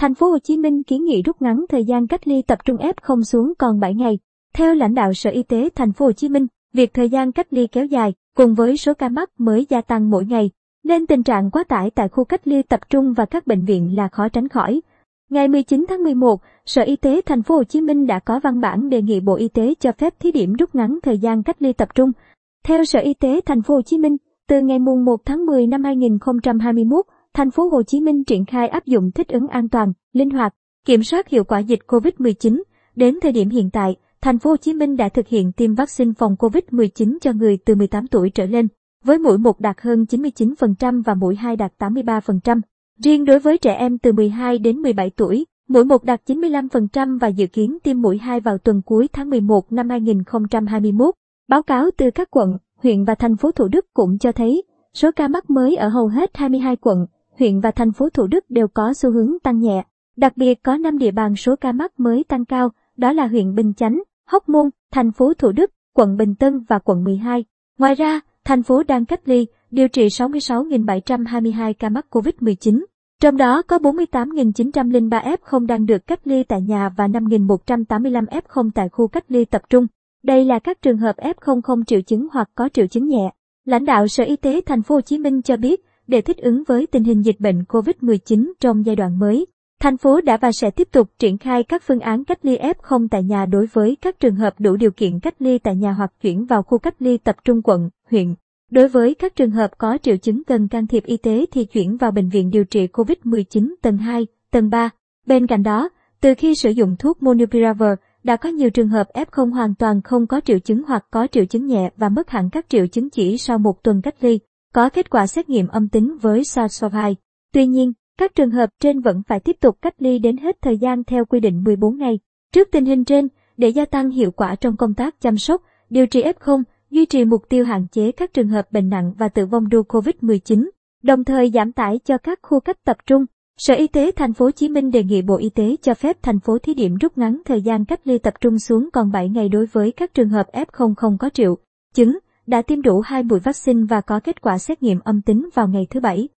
Thành phố Hồ Chí Minh kiến nghị rút ngắn thời gian cách ly tập trung F0 xuống còn 7 ngày. Theo lãnh đạo Sở Y tế Thành phố Hồ Chí Minh, việc thời gian cách ly kéo dài cùng với số ca mắc mới gia tăng mỗi ngày, nên tình trạng quá tải tại khu cách ly tập trung và các bệnh viện là khó tránh khỏi. Ngày 19 tháng 11, Sở Y tế Thành phố Hồ Chí Minh đã có văn bản đề nghị Bộ Y tế cho phép thí điểm rút ngắn thời gian cách ly tập trung. Theo Sở Y tế Thành phố Hồ Chí Minh, từ ngày mùng 1 tháng 10 năm 2021, Thành phố Hồ Chí Minh triển khai áp dụng thích ứng an toàn, linh hoạt, kiểm soát hiệu quả dịch COVID-19. Đến thời điểm hiện tại, Thành phố Hồ Chí Minh đã thực hiện tiêm vaccine phòng COVID-19 cho người từ 18 tuổi trở lên, với mũi 1 đạt hơn 99% và mũi 2 đạt 83%. Riêng đối với trẻ em từ 12 đến 17 tuổi, mũi 1 đạt 95% và dự kiến tiêm mũi 2 vào tuần cuối tháng 11 năm 2021. Báo cáo từ các quận, huyện và thành phố Thủ Đức cũng cho thấy, số ca mắc mới ở hầu hết 22 quận, huyện và thành phố Thủ Đức đều có xu hướng tăng nhẹ. Đặc biệt có 5 địa bàn số ca mắc mới tăng cao, đó là huyện Bình Chánh, Hóc Môn, thành phố Thủ Đức, quận Bình Tân và quận 12. Ngoài ra, thành phố đang cách ly, điều trị 66.722 ca mắc COVID-19. Trong đó có 48.903 F0 đang được cách ly tại nhà và 5.185 F0 tại khu cách ly tập trung. Đây là các trường hợp F0 không triệu chứng hoặc có triệu chứng nhẹ. Lãnh đạo Sở Y tế Thành phố Hồ Chí Minh cho biết, để thích ứng với tình hình dịch bệnh COVID-19 trong giai đoạn mới, thành phố đã và sẽ tiếp tục triển khai các phương án cách ly F0 tại nhà đối với các trường hợp đủ điều kiện cách ly tại nhà hoặc chuyển vào khu cách ly tập trung quận, huyện. Đối với các trường hợp có triệu chứng cần can thiệp y tế thì chuyển vào bệnh viện điều trị COVID-19 tầng 2, tầng 3. Bên cạnh đó, từ khi sử dụng thuốc Monopiravir, đã có nhiều trường hợp F0 hoàn toàn không có triệu chứng hoặc có triệu chứng nhẹ và mất hẳn các triệu chứng chỉ sau một tuần cách ly, có kết quả xét nghiệm âm tính với SARS-CoV-2. Tuy nhiên, các trường hợp trên vẫn phải tiếp tục cách ly đến hết thời gian theo quy định 14 ngày. Trước tình hình trên, để gia tăng hiệu quả trong công tác chăm sóc, điều trị F0, duy trì mục tiêu hạn chế các trường hợp bệnh nặng và tử vong do COVID-19, đồng thời giảm tải cho các khu cách tập trung. Sở Y tế Thành phố Hồ Chí Minh đề nghị Bộ Y tế cho phép thành phố thí điểm rút ngắn thời gian cách ly tập trung xuống còn 7 ngày đối với các trường hợp F0 không có triệu chứng, đã tiêm đủ hai mũi vaccine và có kết quả xét nghiệm âm tính vào ngày thứ Bảy.